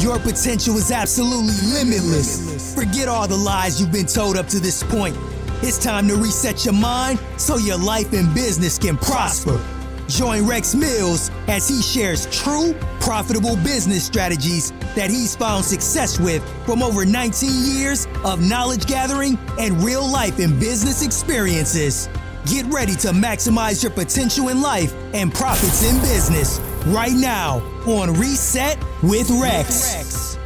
Your potential is absolutely limitless. Forget all the lies you've been told up to this point. It's time to reset your mind so your life and business can prosper. Join Rex Mills as he shares true, profitable business strategies that he's found success with from over 19 years of knowledge gathering and real life and business experiences. Get ready to maximize your potential in life and profits in business right now on Reset with Rex.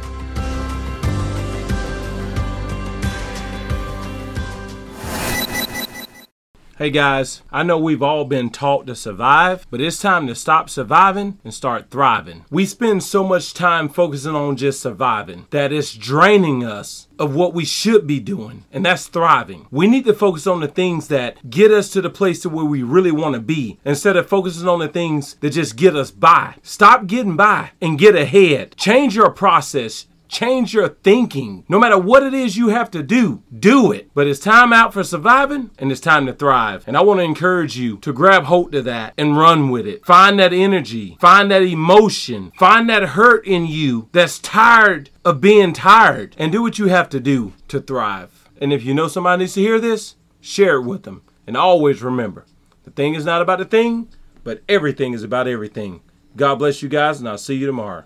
Hey guys, I know we've all been taught to survive, but it's time to stop surviving and start thriving. We spend so much time focusing on just surviving that it's draining us of what we should be doing, and that's thriving. We need to focus on the things that get us to the place to where we really want to be instead of focusing on the things that just get us by. Stop getting by and get ahead. Change your process. Change your thinking. No matter what it is you have to do, do it. But it's time out for surviving and it's time to thrive. And I want to encourage you to grab hold of that and run with it. Find that energy, find that emotion, find that hurt in you that's tired of being tired and do what you have to do to thrive. And if you know somebody needs to hear this, share it with them. And always remember the thing is not about the thing, but everything is about everything. God bless you guys, and I'll see you tomorrow.